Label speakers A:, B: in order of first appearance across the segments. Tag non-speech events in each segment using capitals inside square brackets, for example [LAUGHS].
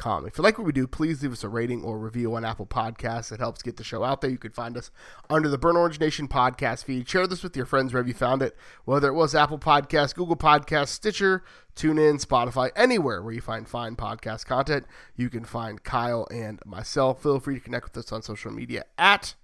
A: If you like what we do, please leave us a rating or review on Apple Podcasts. It helps get the show out there. You can find us under the Burn Orange Nation podcast feed. Share this with your friends wherever you found it, whether it was Apple Podcasts, Google Podcasts, Stitcher, TuneIn, Spotify, anywhere where you find fine podcast content. You can find Kyle and myself. Feel free to connect with us on social media at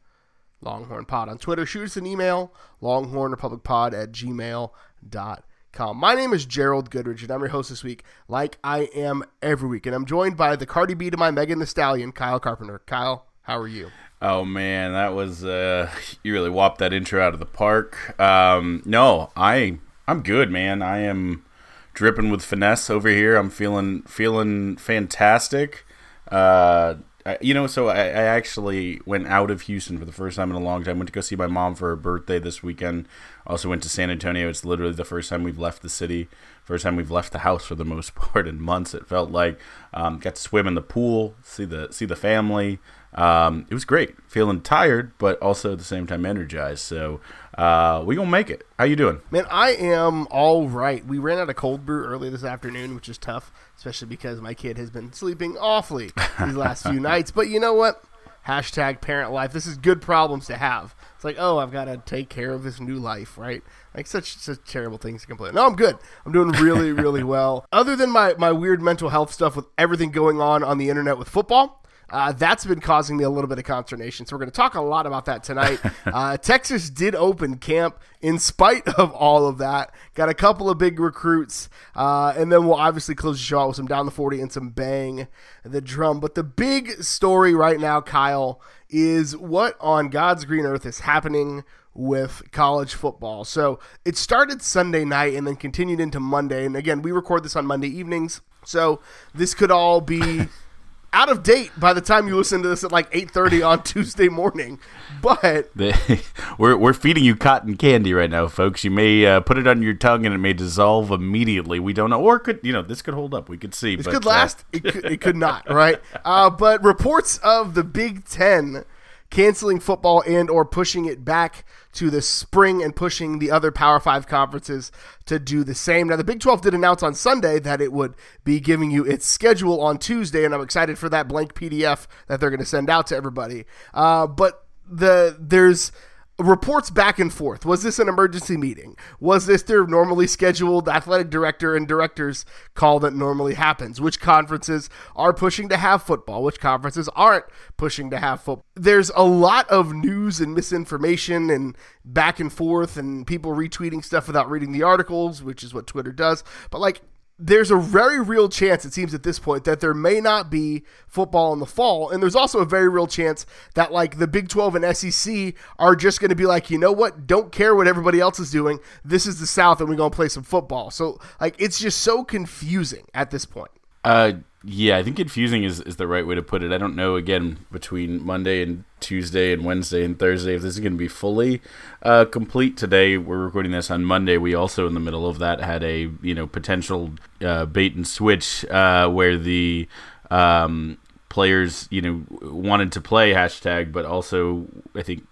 A: Longhorn Pod on Twitter. Shoot us an email, longhornrepublicpod at gmail.com. My name is Gerald Goodrich, and I'm your host this week, like I am every week. And I'm joined by the Cardi B to my Megan Thee Stallion, Kyle Carpenter. Kyle, how are you?
B: Oh man, that was uh, you really whopped that intro out of the park. Um, no, I I'm good, man. I am dripping with finesse over here. I'm feeling feeling fantastic. Uh, you know, so I, I, actually went out of Houston for the first time in a long time. Went to go see my mom for her birthday this weekend. Also went to San Antonio. It's literally the first time we've left the city. First time we've left the house for the most [LAUGHS] part in months. It felt like um, got to swim in the pool, see the see the family. Um, it was great. Feeling tired, but also at the same time energized. So uh, we gonna make it. How you doing?
A: Man, I am all right. We ran out of cold brew early this afternoon, which is tough, especially because my kid has been sleeping awfully these last few [LAUGHS] nights. But you know what? Hashtag parent life. This is good problems to have. It's like, oh, I've got to take care of this new life, right? Like such such terrible things to complain. No, I'm good. I'm doing really really [LAUGHS] well. Other than my my weird mental health stuff with everything going on on the internet with football. Uh, that's been causing me a little bit of consternation. So we're going to talk a lot about that tonight. [LAUGHS] Uh, Texas did open camp in spite [LAUGHS] of all of that. Got a couple of big recruits, uh, and then we'll obviously close the show out with some down the forty and some bang the drum. But the big story right now, Kyle, is what on God's green earth is happening with college football. So it started Sunday night and then continued into Monday. And again, we record this on Monday evenings. So this could all be [LAUGHS] out of date by the time you listen to this at like 8.30 on [LAUGHS] tuesday morning. But [LAUGHS]
B: we're, we're feeding you cotton candy right now folks. You may uh, put it on your tongue and it may dissolve immediately. We don't know. Or could you know this could hold up. We could see
A: this but, could last. Uh, it, could, it could not right? [LAUGHS] Uh, but reports of the big ten canceling football and or pushing it back to the spring and pushing the other Power 5 conferences to do the same. Now the Big 12 did announce on Sunday that it would be giving you its schedule on Tuesday and I'm excited for that blank PDF that they're going to send out to everybody. Uh, but the there's reports back and forth. Was this an emergency meeting? Was this their normally scheduled athletic director and directors call that normally happens? Which conferences are pushing to have football? Which conferences aren't pushing to have football? There's a lot of news and misinformation and back and forth and people retweeting stuff without reading the articles, which is what Twitter does. But like there's a very real chance, it seems at this point, that there may not be football in the fall. And there's also a very real chance that, like, the Big 12 and SEC are just going to be like, you know what? Don't care what everybody else is doing. This is the South, and we're going to play some football. So, like, it's just so confusing at this point.
B: Uh, yeah, I think confusing is, is the right way to put it. I don't know, again, between Monday and Tuesday and Wednesday and Thursday, if this is going to be fully uh, complete today. We're recording this on Monday. We also, in the middle of that, had a, you know, potential uh, bait and switch uh, where the um, players, you know, wanted to play hashtag, but also, I think,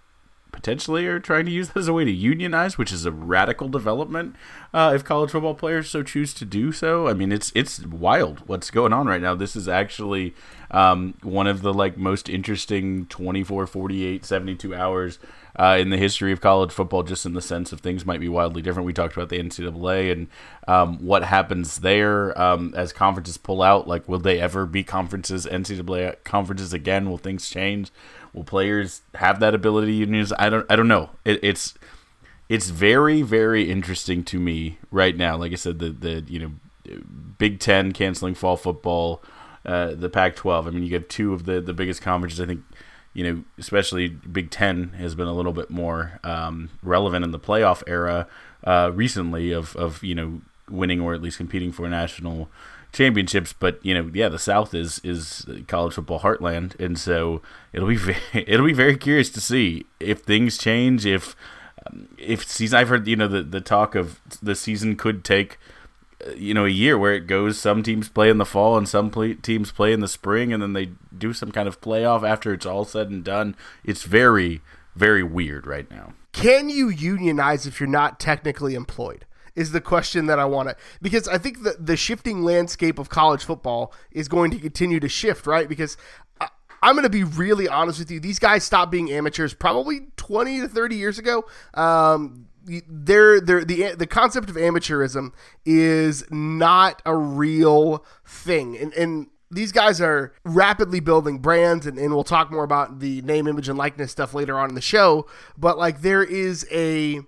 B: potentially are trying to use that as a way to unionize, which is a radical development uh, if college football players so choose to do so. I mean, it's it's wild what's going on right now. This is actually um, one of the like most interesting 24, 48, 72 hours uh, in the history of college football, just in the sense of things might be wildly different. We talked about the NCAA and um, what happens there um, as conferences pull out. Like, will they ever be conferences, NCAA conferences again? Will things change? Will players have that ability to unionize? I don't. I don't know. It, it's it's very very interesting to me right now. Like I said, the the you know Big Ten canceling fall football, uh, the Pac-12. I mean, you have two of the the biggest conferences. I think you know, especially Big Ten has been a little bit more um, relevant in the playoff era uh, recently of of you know winning or at least competing for national championships. But you know, yeah, the South is is college football heartland, and so it'll be [LAUGHS] very, it'll be very curious to see if things change. If um, if season, I've heard you know the the talk of the season could take you know a year where it goes some teams play in the fall and some play, teams play in the spring and then they do some kind of playoff after it's all said and done it's very very weird right now
A: can you unionize if you're not technically employed is the question that I want to because I think the the shifting landscape of college football is going to continue to shift, right? Because I, I'm going to be really honest with you. These guys stopped being amateurs probably 20 to 30 years ago. Um, they're, they're, the the concept of amateurism is not a real thing, and, and these guys are rapidly building brands and, and we'll talk more about the name image and likeness stuff later on in the show. But like there is a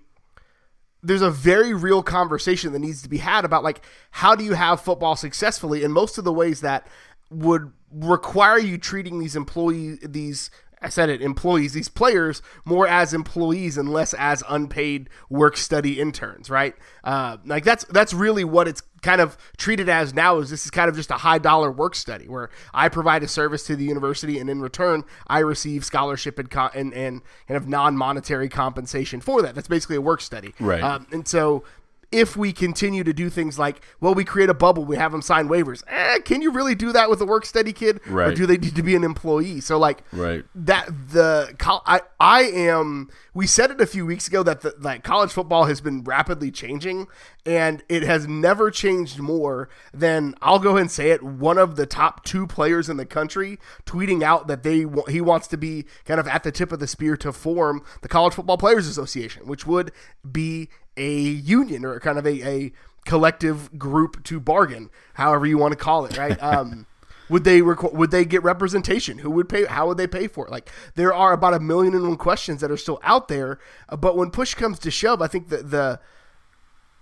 A: there's a very real conversation that needs to be had about like how do you have football successfully? And most of the ways that would require you treating these employees these I said it, employees, these players, more as employees and less as unpaid work study interns, right? Uh, like that's that's really what it's kind of treated as now. Is this is kind of just a high dollar work study where I provide a service to the university and in return I receive scholarship and co- and, and kind of non monetary compensation for that. That's basically a work study,
B: right?
A: Um, and so if we continue to do things like, well, we create a bubble, we have them sign waivers. Eh, can you really do that with a work study kid,
B: right.
A: or do they need to be an employee? So like,
B: right,
A: that the I I am. We said it a few weeks ago that the, like college football has been rapidly changing, and it has never changed more than I'll go ahead and say it. One of the top two players in the country tweeting out that they he wants to be kind of at the tip of the spear to form the College Football Players Association, which would be a union or kind of a, a collective group to bargain, however you want to call it, right? [LAUGHS] Um, would they requ- would they get representation? Who would pay? How would they pay for it? Like there are about a million and one questions that are still out there. But when push comes to shove, I think that the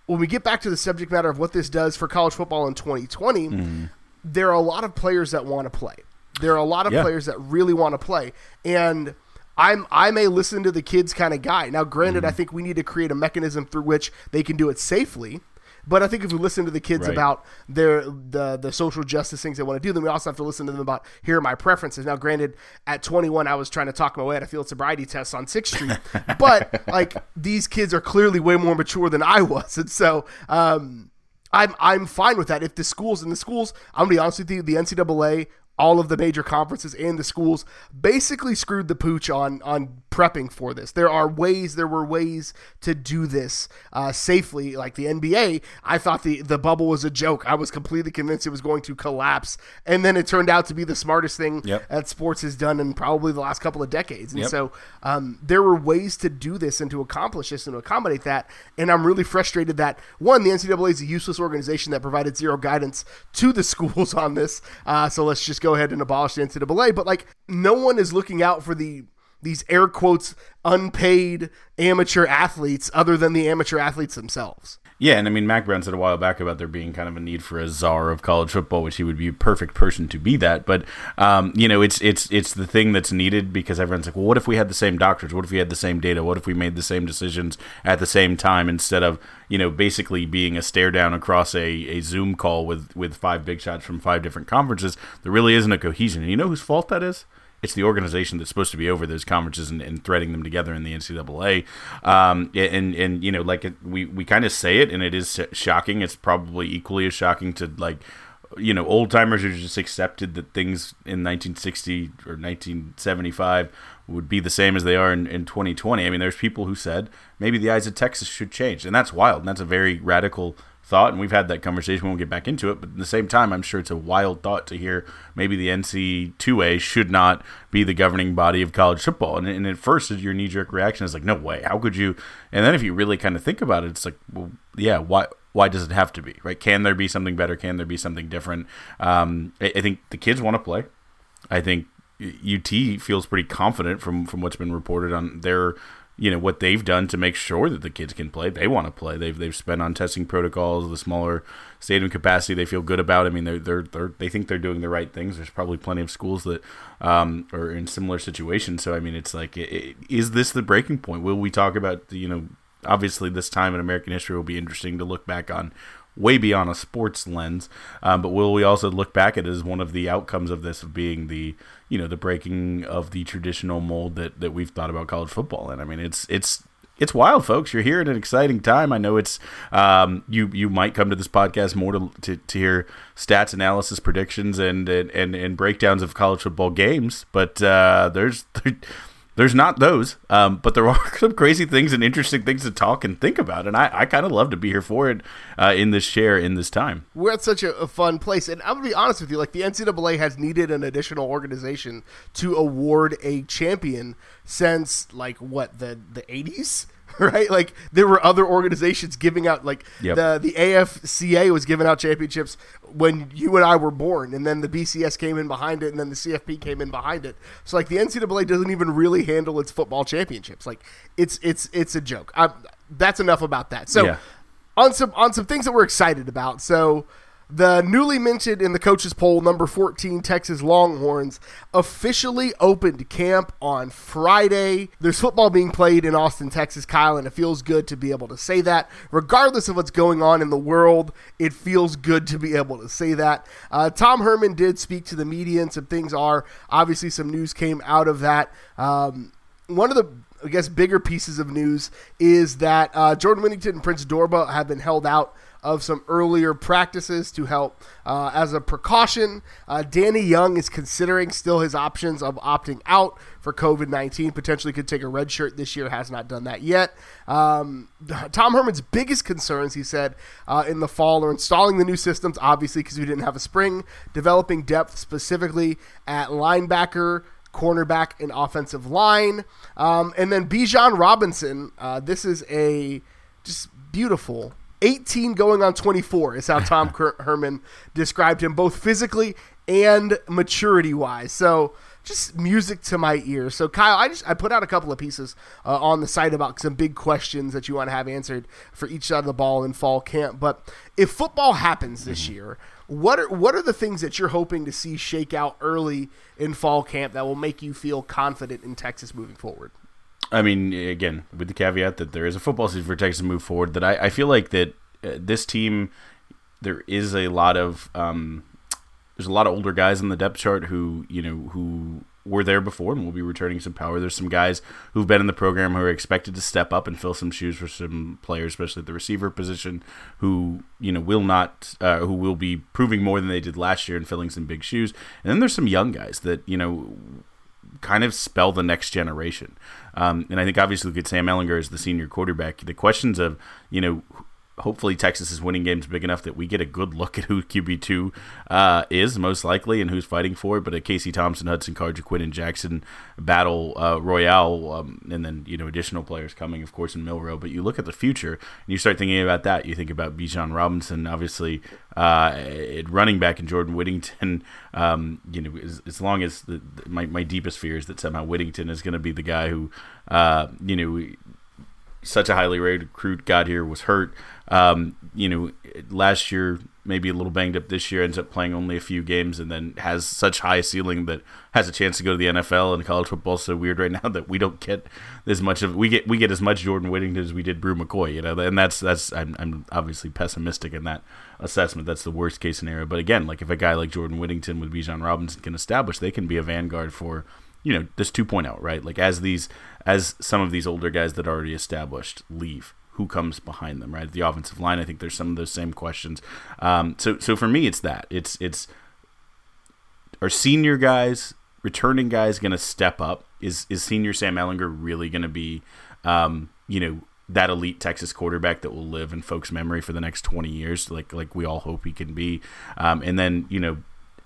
A: when we get back to the subject matter of what this does for college football in 2020, mm. there are a lot of players that want to play. There are a lot of yeah. players that really want to play, and I'm I'm a listen to the kids kind of guy. Now, granted, mm-hmm. I think we need to create a mechanism through which they can do it safely. But I think if we listen to the kids right. about their the the social justice things they want to do, then we also have to listen to them about here are my preferences. Now, granted, at 21, I was trying to talk my way out of field sobriety tests on Sixth Street, [LAUGHS] but like these kids are clearly way more mature than I was, and so. Um, I'm I'm fine with that. If the schools and the schools, I'm gonna be honest with you, the NCAA all of the major conferences and the schools basically screwed the pooch on on prepping for this. There are ways, there were ways to do this uh, safely. Like the NBA, I thought the the bubble was a joke. I was completely convinced it was going to collapse, and then it turned out to be the smartest thing
B: yep.
A: that sports has done in probably the last couple of decades. And
B: yep.
A: so um, there were ways to do this and to accomplish this and to accommodate that. And I'm really frustrated that one, the NCAA is a useless organization that provided zero guidance to the [LAUGHS] schools on this. Uh, so let's just go ahead and abolish the NCAA. But like, no one is looking out for the these air quotes unpaid amateur athletes other than the amateur athletes themselves.
B: Yeah, and I mean, Mack Brown said a while back about there being kind of a need for a czar of college football, which he would be a perfect person to be that. But um, you know, it's it's it's the thing that's needed because everyone's like, well, what if we had the same doctors? What if we had the same data? What if we made the same decisions at the same time instead of you know basically being a stare down across a, a Zoom call with with five big shots from five different conferences? There really isn't a cohesion, and you know whose fault that is? It's the organization that's supposed to be over those conferences and, and threading them together in the NCAA. Um, and and you know, like it, we we kind of say it, and it is shocking. It's probably equally as shocking to like you know old timers who just accepted that things in 1960 or 1975 would be the same as they are in, in 2020. I mean, there's people who said maybe the eyes of Texas should change, and that's wild. And that's a very radical thought, and we've had that conversation. We won't get back into it, but at the same time, I'm sure it's a wild thought to hear maybe the NC2A should not be the governing body of college football. And, and at first, your knee jerk reaction is like, no way, how could you? And then if you really kind of think about it, it's like, well, yeah, why? Why does it have to be right? Can there be something better? Can there be something different? Um, I, I think the kids want to play. I think UT feels pretty confident from from what's been reported on their you know what they've done to make sure that the kids can play. They want to play. They've they've spent on testing protocols, the smaller stadium capacity. They feel good about. I mean, they're they're, they're they think they're doing the right things. There's probably plenty of schools that um, are in similar situations. So I mean, it's like, it, is this the breaking point? Will we talk about you know? Obviously, this time in American history will be interesting to look back on way beyond a sports lens. Um, but will we also look back at it as one of the outcomes of this being the you know the breaking of the traditional mold that that we've thought about college football? And I mean, it's it's it's wild, folks. You're here at an exciting time. I know it's um, you. You might come to this podcast more to, to, to hear stats, analysis, predictions, and and and breakdowns of college football games. But uh, there's [LAUGHS] there's not those, um, but there [LAUGHS] are some crazy things and interesting things to talk and think about, and I, I kind of love to be here for it uh, in this share in this time.
A: We're at such a, a, fun place, and I'm gonna be honest with you. Like the NCAA has needed an additional organization to award a champion since like what the the 80s. [LAUGHS] right? Like there were other organizations giving out like yep. the the AFCA was giving out championships when you and I were born, and then the BCS came in behind it, and then the CFP came in behind it. So like the NCAA doesn't even really handle its football championships. Like it's it's it's a joke. I, that's enough about that. So yeah. on some on some things that we're excited about. So the newly minted in the coaches poll, number 14 Texas Longhorns, officially opened camp on Friday. There's football being played in Austin, Texas, Kyle, and it feels good to be able to say that. Regardless of what's going on in the world, it feels good to be able to say that. Uh, Tom Herman did speak to the media, and some things are obviously some news came out of that. Um, one of the I guess bigger pieces of news is that uh, Jordan Whittington and Prince Dorbah have been held out of some earlier practices to help uh, as a precaution. Uh, Danny Young is considering still his options of opting out for COVID 19. Potentially could take a red shirt this year, has not done that yet. Um, Tom Herman's biggest concerns, he said, uh, in the fall are installing the new systems, obviously, because we didn't have a spring, developing depth specifically at linebacker cornerback and offensive line. Um, and then Bijan Robinson, uh, this is a just beautiful 18 going on 24 is how Tom [LAUGHS] Herman described him, both physically and maturity wise. So just music to my ears. So Kyle, I just I put out a couple of pieces uh, on the site about some big questions that you want to have answered for each side of the ball in fall camp. But if football happens this mm-hmm. year, what are what are the things that you're hoping to see shake out early in fall camp that will make you feel confident in Texas moving forward?
B: I mean, again, with the caveat that there is a football season for Texas to move forward, that I, I feel like that uh, this team, there is a lot of um, there's a lot of older guys in the depth chart who you know who were there before and will be returning some power. There's some guys who've been in the program who are expected to step up and fill some shoes for some players, especially at the receiver position, who you know will not, uh, who will be proving more than they did last year and filling some big shoes. And then there's some young guys that you know kind of spell the next generation. Um, and I think obviously look at Sam Ehlinger as the senior quarterback. The questions of you know hopefully Texas is winning games big enough that we get a good look at who QB two uh, is most likely and who's fighting for it. But a Casey Thompson, Hudson Card, and Jackson battle uh, royale, um, and then you know additional players coming, of course, in Milroe. But you look at the future and you start thinking about that. You think about Bijan Robinson, obviously uh, running back in Jordan Whittington. Um, you know, as, as long as the, my my deepest fear is that somehow Whittington is going to be the guy who, uh, you know. Such a highly rated recruit got here was hurt. Um, you know, last year maybe a little banged up this year, ends up playing only a few games, and then has such high ceiling that has a chance to go to the NFL. And college football so weird right [LAUGHS] now that we don't get as much of we get we get as much Jordan Whittington as we did Bru McCoy. You know, and that's that's I'm, I'm obviously pessimistic in that assessment. That's the worst case scenario. But again, like if a guy like Jordan Whittington with Bijan Robinson can establish, they can be a vanguard for you know this 2.0, right? Like as these as some of these older guys that already established leave who comes behind them, right? The offensive line, I think there's some of those same questions. Um, so, so for me, it's that it's it's are senior guys, returning guys, going to step up? Is is senior Sam Ehlinger really going to be, um, you know, that elite Texas quarterback that will live in folks' memory for the next 20 years, like like we all hope he can be? Um, and then you know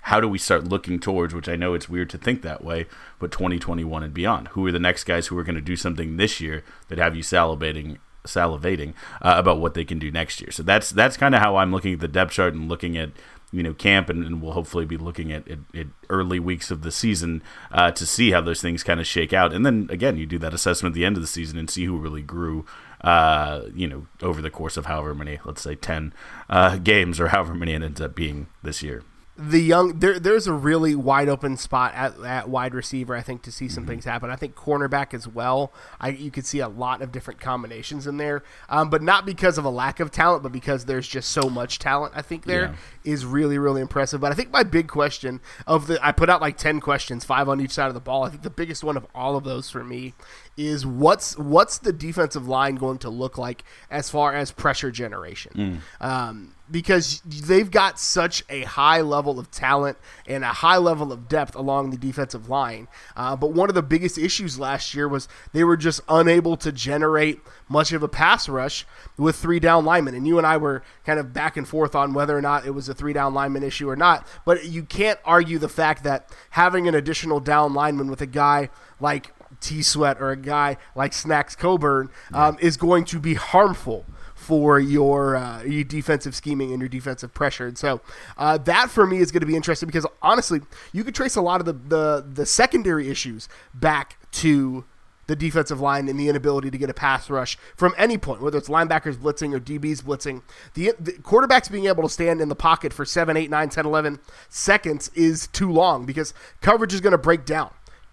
B: how do we start looking towards which i know it's weird to think that way but 2021 and beyond who are the next guys who are going to do something this year that have you salivating salivating uh, about what they can do next year. So that's that's kind of how I'm looking at the depth chart and looking at you know camp, and, and we'll hopefully be looking at, at, at early weeks of the season uh, to see how those things kind of shake out. And then again, you do that assessment at the end of the season and see who really grew. Uh, you know, over the course of however many, let's say ten uh, games, or however many it ends up being this year.
A: The young there there's a really wide open spot at, at wide receiver I think to see some mm-hmm. things happen. I think cornerback as well. I you could see a lot of different combinations in there, um, but not because of a lack of talent, but because there's just so much talent. I think there yeah. is really really impressive. But I think my big question of the I put out like ten questions, five on each side of the ball. I think the biggest one of all of those for me is what's what's the defensive line going to look like as far as pressure generation. Mm. Um, because they've got such a high level of talent and a high level of depth along the defensive line. Uh, but one of the biggest issues last year was they were just unable to generate much of a pass rush with three down linemen. And you and I were kind of back and forth on whether or not it was a three down lineman issue or not. But you can't argue the fact that having an additional down lineman with a guy like T Sweat or a guy like Snacks Coburn um, is going to be harmful for your uh, your defensive scheming and your defensive pressure. And so uh, that for me is going to be interesting because honestly, you could trace a lot of the, the the secondary issues back to the defensive line and the inability to get a pass rush from any point, whether it's linebackers blitzing or DBs blitzing. The, the, quarterbacks being able to stand in the pocket for 7, 8, 9, 10, 11 seconds is too long because coverage is going to break down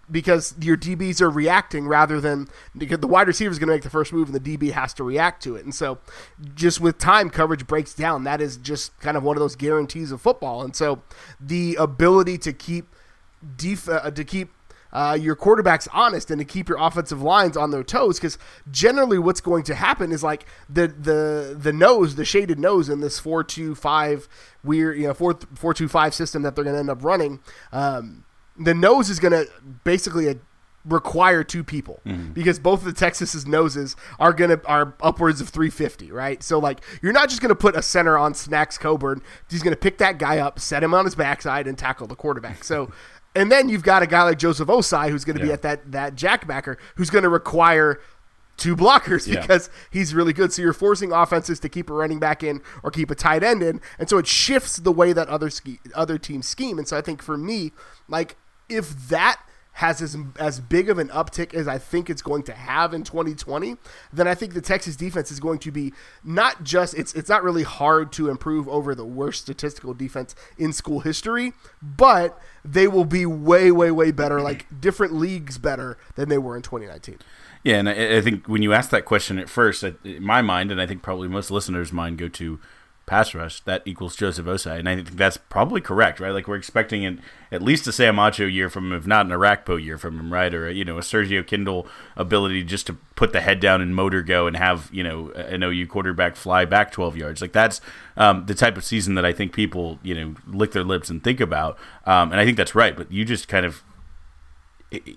A: because your DBs are reacting rather than because the wide receiver is going to make the first move and the DB has to react to it. And so, just with time, coverage breaks down. That is just kind of one of those guarantees of football. And so, the ability to keep def- uh, to keep uh, your quarterbacks honest and to keep your offensive lines on their toes because generally what's going to happen is like the the the nose the shaded nose in this 425 weird you know 4 425 system that they're going to end up running um, the nose is going to basically a, require two people mm-hmm. because both of the Texas's noses are gonna are upwards of 350, right? So like you're not just gonna put a center on Snacks Coburn. He's gonna pick that guy up, set him on his backside, and tackle the quarterback. So. [LAUGHS] And then you've got a guy like Joseph Ossai who's going to yeah. be at that that jackbacker who's going to require two blockers yeah. because he's really good. So you're forcing offenses to keep a running back in or keep a tight end in, and so it shifts the way that other ski, other teams scheme. And so I think for me, like if that has as, as big of an uptick as I think it's going to have in 2020, then I think the Texas defense is going to be not just it's it's not really hard to improve over the worst statistical defense in school history, but they will be way way way better, like [CLEARS THROAT] different leagues better than they were in 2019.
B: Yeah, and I, I think when you ask that question at first, in my mind, and I think probably most listeners' mind go to pass rush, that equals Joseph Ossai. And I think that's probably correct, right? Like we're expecting an, at least a Sam year from him, if not an Orakpo year from him, right? Or, a, you know, a Sergio Kindle ability just to put the head down and motor go and have, you know, an OU quarterback fly back 12 yards. Like that's um, the type of season that I think people, you know, lick their lips and think about. Um, and I think that's right. But you just kind of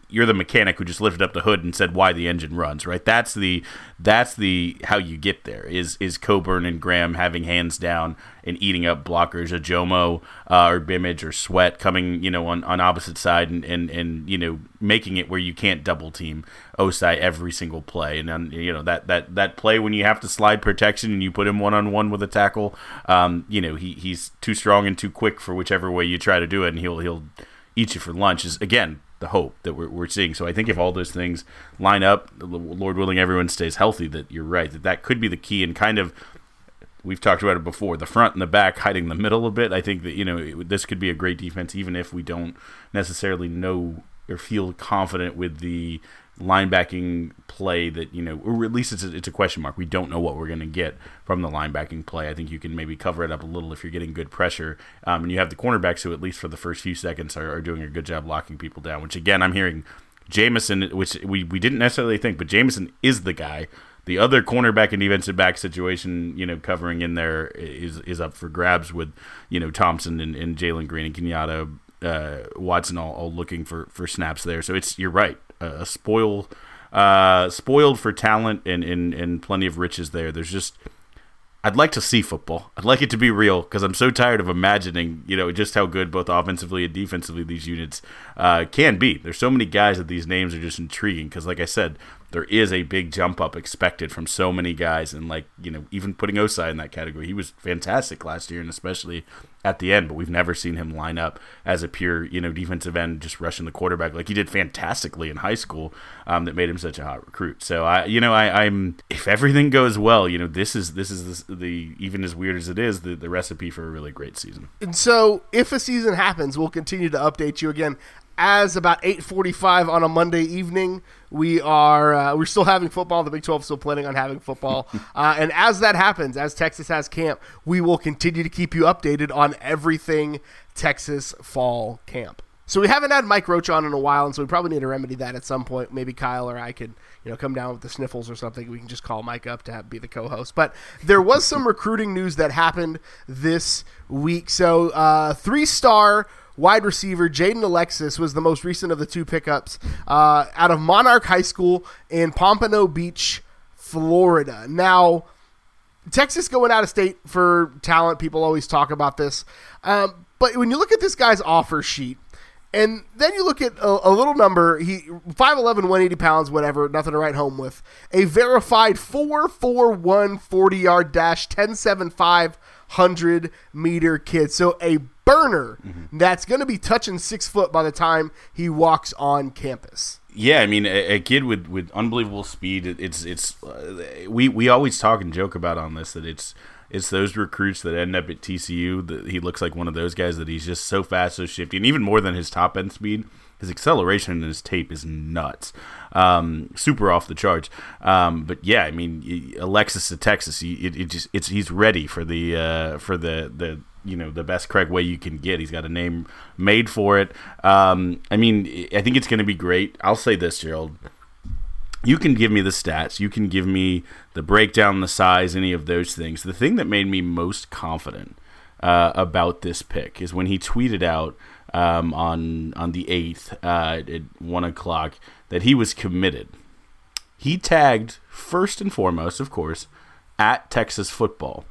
B: you're the mechanic who just lifted up the hood and said why the engine runs, right? That's the that's the how you get there is is Coburn and Graham having hands down and eating up blockers, a Jomo uh, or Bimage or Sweat coming, you know, on, on opposite side and, and, and you know making it where you can't double team Ossai every single play, and then you know that that that play when you have to slide protection and you put him one on one with a tackle, um, you know he he's too strong and too quick for whichever way you try to do it, and he'll he'll eat you for lunch. Is again the hope that we're, we're seeing. So I think if all those things line up, Lord willing, everyone stays healthy. That you're right. That that could be the key and kind of. We've talked about it before. The front and the back hiding the middle a bit. I think that you know this could be a great defense, even if we don't necessarily know or feel confident with the linebacking play that you know, or at least it's a, it's a question mark. We don't know what we're going to get from the linebacking play. I think you can maybe cover it up a little if you're getting good pressure, um, and you have the cornerbacks who at least for the first few seconds are, are doing a good job locking people down. Which again, I'm hearing Jamison, which we we didn't necessarily think, but Jamison is the guy. The other cornerback and defensive back situation, you know, covering in there is is up for grabs with, you know, Thompson and, and Jalen Green and Kenyatta uh, Watson all, all looking for, for snaps there. So it's you're right a spoil uh, spoiled for talent and, and and plenty of riches there. There's just I'd like to see football. I'd like it to be real because I'm so tired of imagining, you know, just how good both offensively and defensively these units uh, can be. There's so many guys that these names are just intriguing because, like I said, there is a big jump up expected from so many guys, and like you know, even putting Ossai in that category, he was fantastic last year, and especially at the end, but we've never seen him line up as a pure, you know, defensive end, just rushing the quarterback like he did fantastically in high school. Um, that made him such a hot recruit. So I, you know, I, am if everything goes well, you know, this is this is the, the even as weird as it is, the, the recipe for a really great season.
A: And so, if a season happens, we'll continue to update you again as about 8:45 on a Monday evening. We are uh, we're still having football. The Big 12 is still planning on having football, [LAUGHS] uh, and as that happens, as Texas has camp, we will continue to keep you updated on everything Texas fall camp. So we haven't had Mike Roach on in a while, and so we probably need to remedy that at some point. Maybe Kyle or I could, you know, come down with the sniffles or something. We can just call Mike up to have, be the co-host. But there was some [LAUGHS] recruiting news that happened this week. So uh, three-star wide receiver Jaden Alexis was the most recent of the two pickups uh, out of Monarch High School in Pompano Beach, Florida. Now, Texas going out of state for talent, people always talk about this. Um, but when you look at this guy's offer sheet, and then you look at a, a, little number, he 5'11", 180 pounds, whatever, nothing to write home with. A verified 4'4'1", 40-yard dash, 10.75, 100 meter kid. So a burner mm-hmm. that's going to be touching six foot by the time he walks on campus.
B: Yeah, I mean, a, a kid with, with unbelievable speed. It's it's uh, we we always talk and joke about on this that it's it's those recruits that end up at TCU that he looks like one of those guys that he's just so fast, so shifty, and even more than his top end speed his acceleration and his tape is nuts, um, super off the charts. Um, but yeah, I mean, Alexis to Texas, it, it just it's he's ready for the uh, for the the you know the best Craig way you can get. He's got a name made for it. Um, I mean, I think it's going to be great. I'll say this, Gerald. You can give me the stats. You can give me the breakdown, the size, any of those things. The thing that made me most confident uh, about this pick is when he tweeted out um, on on the eighth uh, at one o'clock that he was committed. He tagged first and foremost, of course, at Texas football.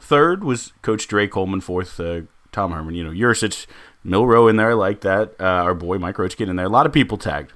B: Third was Coach Dre Coleman. Fourth, uh, Tom Herman. You know, Yurcich, Milroe in there I like that. Uh, our boy Mike Roach in there. A lot of people tagged.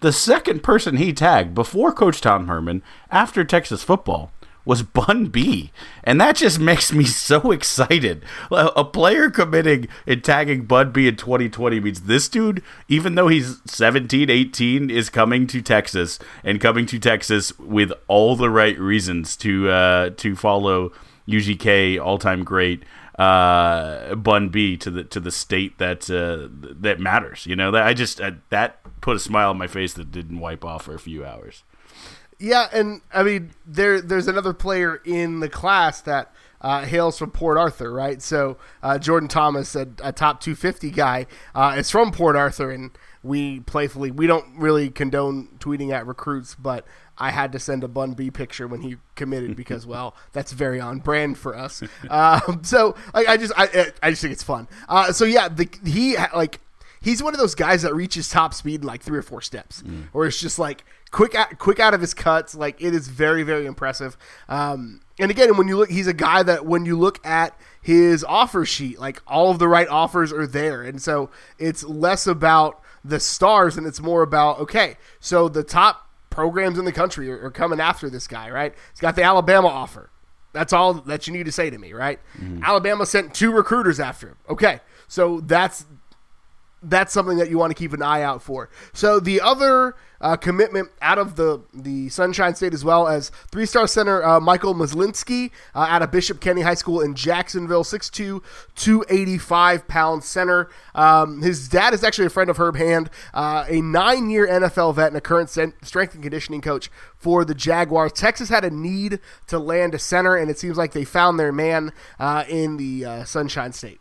B: The second person he tagged before Coach Tom Herman after Texas football was Bun B. And that just [LAUGHS] makes me so excited. A player committing and tagging Bun B in 2020 means this dude, even though he's 17, 18, is coming to Texas and coming to Texas with all the right reasons to uh, to follow UGK all time great uh, Bun B to the to the state that uh, that matters. You know that I just uh, that put a smile on my face that didn't wipe off for a few hours.
A: Yeah, and I mean there there's another player in the class that uh, hails from Port Arthur, right? So uh, Jordan Thomas, a, a, top 250 guy, uh, is from Port Arthur, and we playfully we don't really condone tweeting at recruits, but I had to send a Bun B picture when he committed because [LAUGHS] well that's very on brand for us. [LAUGHS] Um, so like, I just I I just think it's fun. Uh, so yeah, the, he like he's one of those guys that reaches top speed in like three or four steps, mm. or it's just like quick, out, quick out of his cuts. Like it is very, very impressive. Um, and again, when you look, he's a guy that when you look at his offer sheet, like all of the right offers are there, and so it's less about the stars and it's more about okay, so the top programs in the country are, are coming after this guy, right? He's got the Alabama offer. That's all that you need to say to me, right? Mm-hmm. Alabama sent two recruiters after him. Okay, so that's that's something that you want to keep an eye out for. So the other uh, commitment out of the the Sunshine State as well as three star center uh, Michael Myslinski uh, out of Bishop Kenny High School in Jacksonville, 6'2", 285 pound center. Um, his dad is actually a friend of Herb Hand, uh, a nine year NFL vet and a current strength and conditioning coach for the Jaguars. Texas had a need to land a center, and it seems like they found their man uh, in the uh, Sunshine State.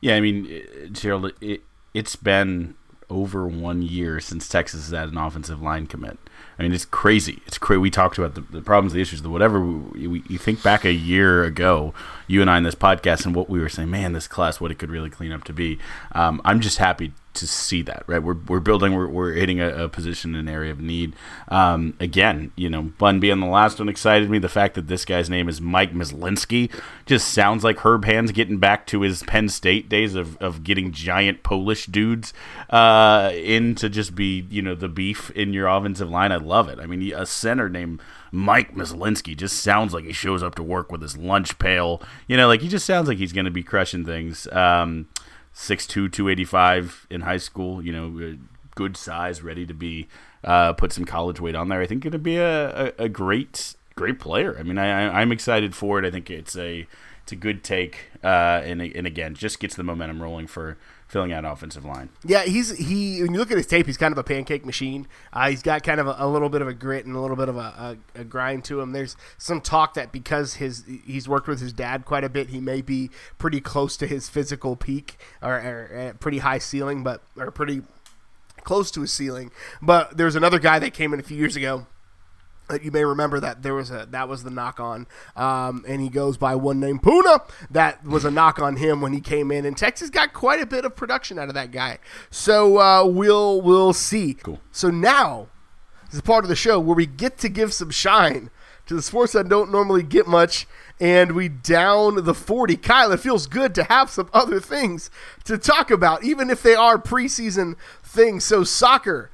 B: Yeah, I mean, Gerald, it, it's been over one year since Texas has had an offensive line commit. I mean, it's crazy. It's crazy. We talked about the, the problems, the issues, the whatever. We, we, you think back a year ago, you and I in this podcast, and what we were saying, man, this class, what it could really clean up to be. Um, I'm just happy to see that, right? We're, we're building, we're, we're hitting a, a position, an area of need. Um, again, you know, Bun being the last one excited me. The fact that this guy's name is Mike Myslinski just sounds like Herb Hand's getting back to his Penn State days of, of getting giant Polish dudes uh, in to just be, you know, the beef in your offensive line. I love it. I mean, a center named Mike Myslinski just sounds like he shows up to work with his lunch pail. You know, like he just sounds like he's going to be crushing things. Um, 6'2", 285 in high school. You know, good size, ready to be uh, put some college weight on there. I think it'd be a, a, a great great player. I mean, I, I'm excited for it. I think it's a it's a good take, uh, and and again, just gets the momentum rolling for filling out offensive line.
A: Yeah, he's he. When you look at his tape, he's kind of a pancake machine. Uh, he's got kind of a, a, little bit of a grit and a little bit of a, a, a, grind to him. There's some talk that because his he's worked with his dad quite a bit, he may be pretty close to his physical peak or, or pretty high ceiling, but or pretty close to his ceiling. But there's another guy that came in a few years ago you may remember that there was a that was the knock on, um, and he goes by one name Puna. That was a knock on him when he came in, and Texas got quite a bit of production out of that guy. So uh, we'll we'll see.
B: Cool.
A: So now this is part of the show where we get to give some shine to the sports that don't normally get much, and we down the forty. Kyle, it feels good to have some other things to talk about, even if they are preseason things. So soccer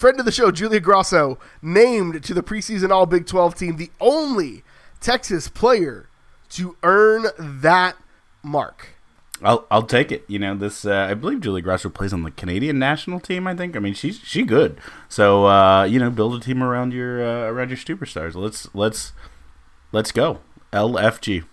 A: friend of the show, Julia Grosso, named to the preseason All Big 12 team, the only Texas player to earn that mark.
B: I'll I'll take it. You know this. Uh, I believe Julie Grosso plays on the Canadian national team. I think. I mean, she's she good. So uh, you know, build a team around your uh, around your superstars. Let's let's let's go. LFG.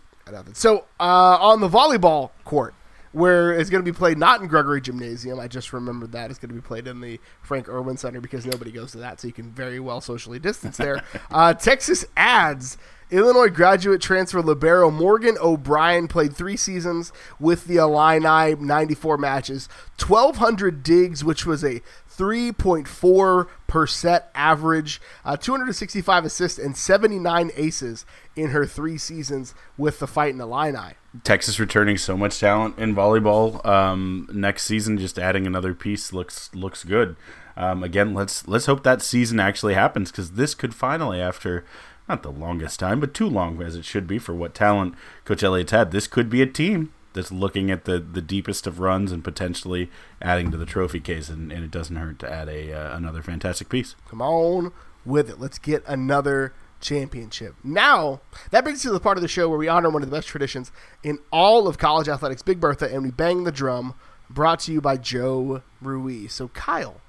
A: So uh, on the volleyball court, where it's going to be played not in Gregory Gymnasium. I just remembered that it's going to be played in the Frank Erwin Center because nobody goes to that, so you can very well socially distance there. [LAUGHS] uh, Texas adds Illinois graduate transfer libero Morgan O'Brien played three seasons with the Illini, 94 matches, 1,200 digs, which was a 3.4 per set average, uh, 265 assists, and 79 aces in her three seasons with the Fighting Illini.
B: Texas returning so much talent in volleyball um, next season. Just adding another piece looks looks good. Um, again, let's let's hope that season actually happens because this could finally, after not the longest time, but too long as it should be for what talent Coach Elliott's had, this could be a team that's looking at the, the deepest of runs and potentially adding to the trophy case. And, and it doesn't hurt to add a uh, another fantastic piece.
A: Come on with it. Let's get another championship. Now, that brings us to the part of the show where we honor one of the best traditions in all of college athletics, Big Bertha, and we bang the drum, brought to you by Joe Ruiz. So, Kyle,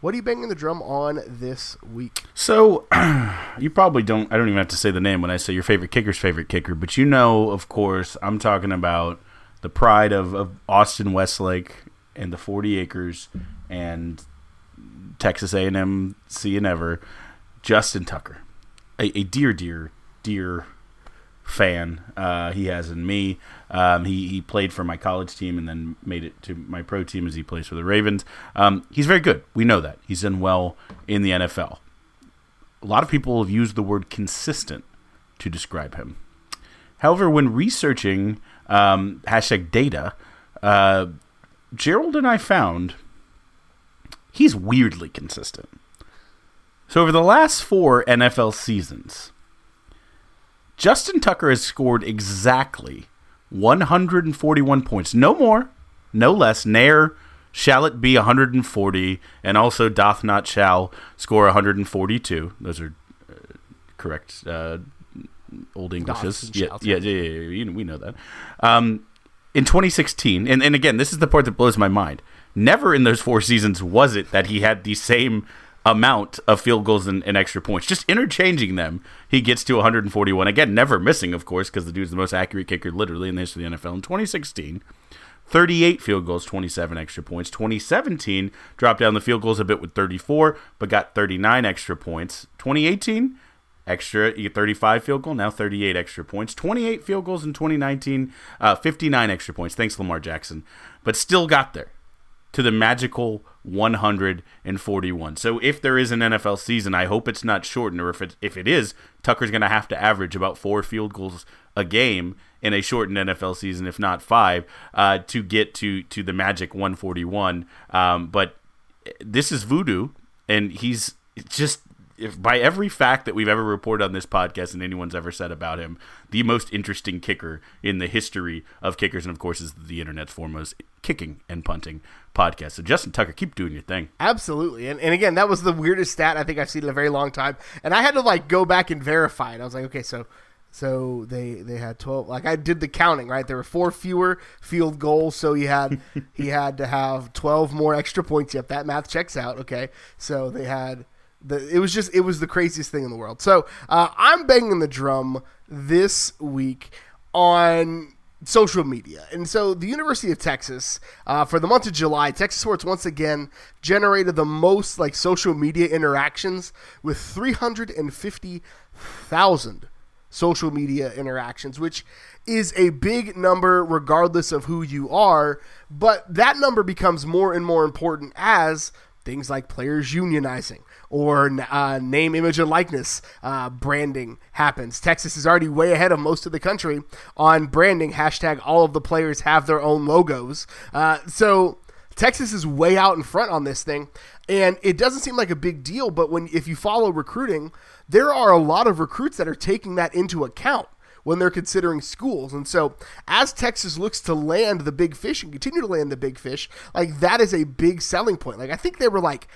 A: what are you banging the drum on this week?
B: So, [CLEARS THROAT] you probably don't, I don't even have to say the name when I say your favorite kicker's favorite kicker, but you know, of course, I'm talking about the pride of, of Austin Westlake and the 40 acres and Texas A&M seeing ever, Justin Tucker a, a dear, dear, dear fan uh, he has in me. Um, he, he played for my college team and then made it to my pro team as he plays for the Ravens. Um, he's very good. We know that. He's done well in the NFL. A lot of people have used the word consistent to describe him. However, when researching um, hashtag data, uh, Gerald and I found he's weirdly consistent. So over the last four NFL seasons, Justin Tucker has scored exactly 141 points. No more, no less. Ne'er shall it be 140, and also doth not shall score 142. Those are uh, correct uh, old Englishes. Yeah, yeah, yeah, yeah, yeah, we know that. Um, in 2016, and, and again, this is the part that blows my mind. Never in those four seasons was it that he had the same amount of field goals and, and, extra points. Just interchanging them, he gets to 141. Again, never missing, of course, because the dude's the most accurate kicker literally in the history of the NFL. In 2016, 38 field goals, 27 extra points. 2017 dropped down the field goals a bit with 34, but got 39 extra points. 2018 extra, you get 35 field goal, now 38 extra points. 28 field goals in 2019, uh, 59 extra points. Thanks, Lamar Jackson, but still got there to the magical 141. So if there is an NFL season, I hope it's not shortened, or if it if it is, Tucker's going to have to average about four field goals a game, in a shortened NFL season, if not five, uh, to get to to the magic 141. Um, but this is voodoo, and he's just if by every fact that we've ever reported on this podcast and anyone's ever said about him, the most interesting kicker in the history of kickers, and of course is the internet's foremost kicking and punting podcast. So Justin Tucker, keep doing your thing.
A: Absolutely, and and again, that was the weirdest stat I think I've seen in a very long time, and I had to like go back and verify it. I was like, okay, so. So they they had twelve. Like I did the counting, right? There were four fewer field goals, so he had [LAUGHS] he had to have twelve more extra points. Yep, that math checks out. Okay, so they had the, it was just it was the craziest thing in the world. So uh, I'm banging the drum this week on social media. And so the University of Texas, uh, for the month of July, Texas Sports once again generated the most like social media interactions with 350,000 social media interactions, which is a big number regardless of who you are. But that number becomes more and more important as things like players unionizing or uh, name, image, and likeness uh, branding happens. Texas is already way ahead of most of the country on branding. Hashtag all of the players have their own logos. Uh, so Texas is way out in front on this thing, and it doesn't seem like a big deal. But when if you follow recruiting, there are a lot of recruits that are taking that into account when they're considering schools. And so, as Texas looks to land the big fish and continue to land the big fish, like that is a big selling point. Like I think they were like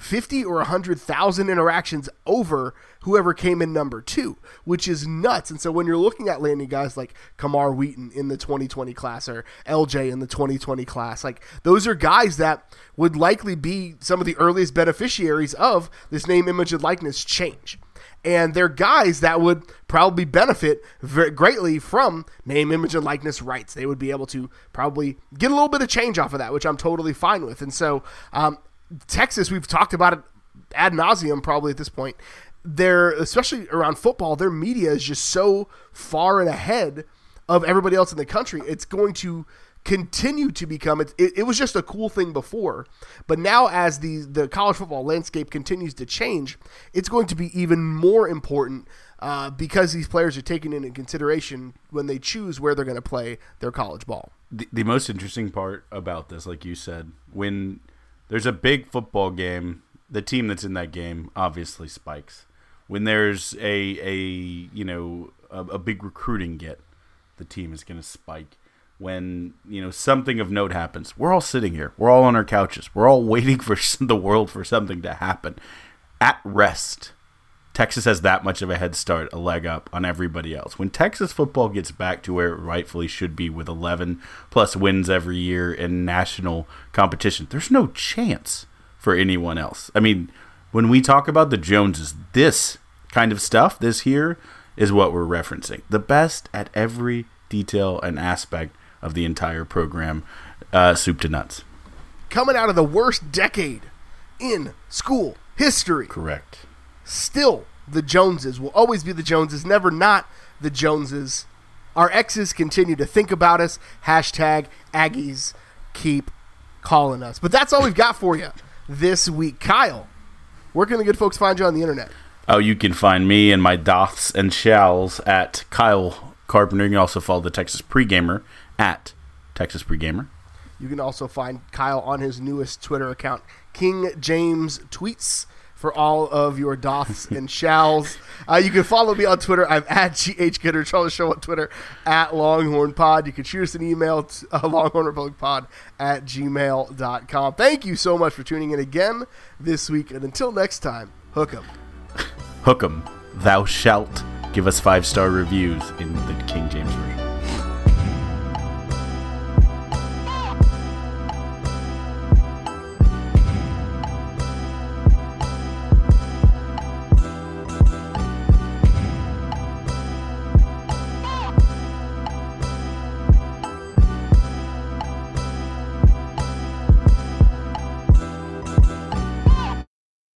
A: 50 or 100,000 interactions over whoever came in number two, which is nuts. And so when you're looking at landing guys like Camar Wheaton in the 2020 class or LJ in the 2020 class, like those are guys that would likely be some of the earliest beneficiaries of this name, image, and likeness change. And they're guys that would probably benefit greatly from name, image, and likeness rights. They would be able to probably get a little bit of change off of that, which I'm totally fine with. And so um, Texas, we've talked about it ad nauseum probably at this point. They're especially around football, their media is just so far and ahead of everybody else in the country. It's going to continue to become it, it, was just a cool thing before but now as the the college football landscape continues to change it's going to be even more important uh, because these players are taken into consideration when they choose where they're going to play their college ball
B: the, the most interesting part about this like you said when there's a big football game, the team that's in that game obviously spikes. When there's a a you know a, a big recruiting get, the team is going to spike. When you know something of note happens, we're all sitting here. We're all on our couches. We're all [LAUGHS] waiting for the world for something to happen. At rest, Texas has that much of a head start, a leg up on everybody else. When Texas football gets back to where it rightfully should be with 11 plus wins every year in national competition, there's no chance for anyone else. I mean, when we talk about the Joneses, this kind of stuff, this here, is what we're referencing. The best at every detail and aspect of the entire program, uh, soup to nuts.
A: Coming out of the worst decade in school history.
B: Correct
A: still the Joneses will always be the Joneses, never not the Joneses. Our exes continue to think about us. Hashtag Aggies keep calling us. But that's all we've got for you this week. Kyle, where can the good folks find you on the internet?
B: Oh, you can find me and my doths and shalls at Kyle Carpenter. You can also follow the Texas Pregamer at Texas Pregamer.
A: You can also find Kyle on his newest Twitter account, King James Tweets for all of your doths and shalls. Uh, you can follow me on Twitter. I'm at GH Gooder. Try show on Twitter at Longhorn Pod. You can shoot us an email to uh, longhornrepublicpod at gmail.com. Thank you so much for tuning in again this week. And until next time, hook 'em.
B: Hook 'em. Thou shalt give us five star reviews in the King James Version.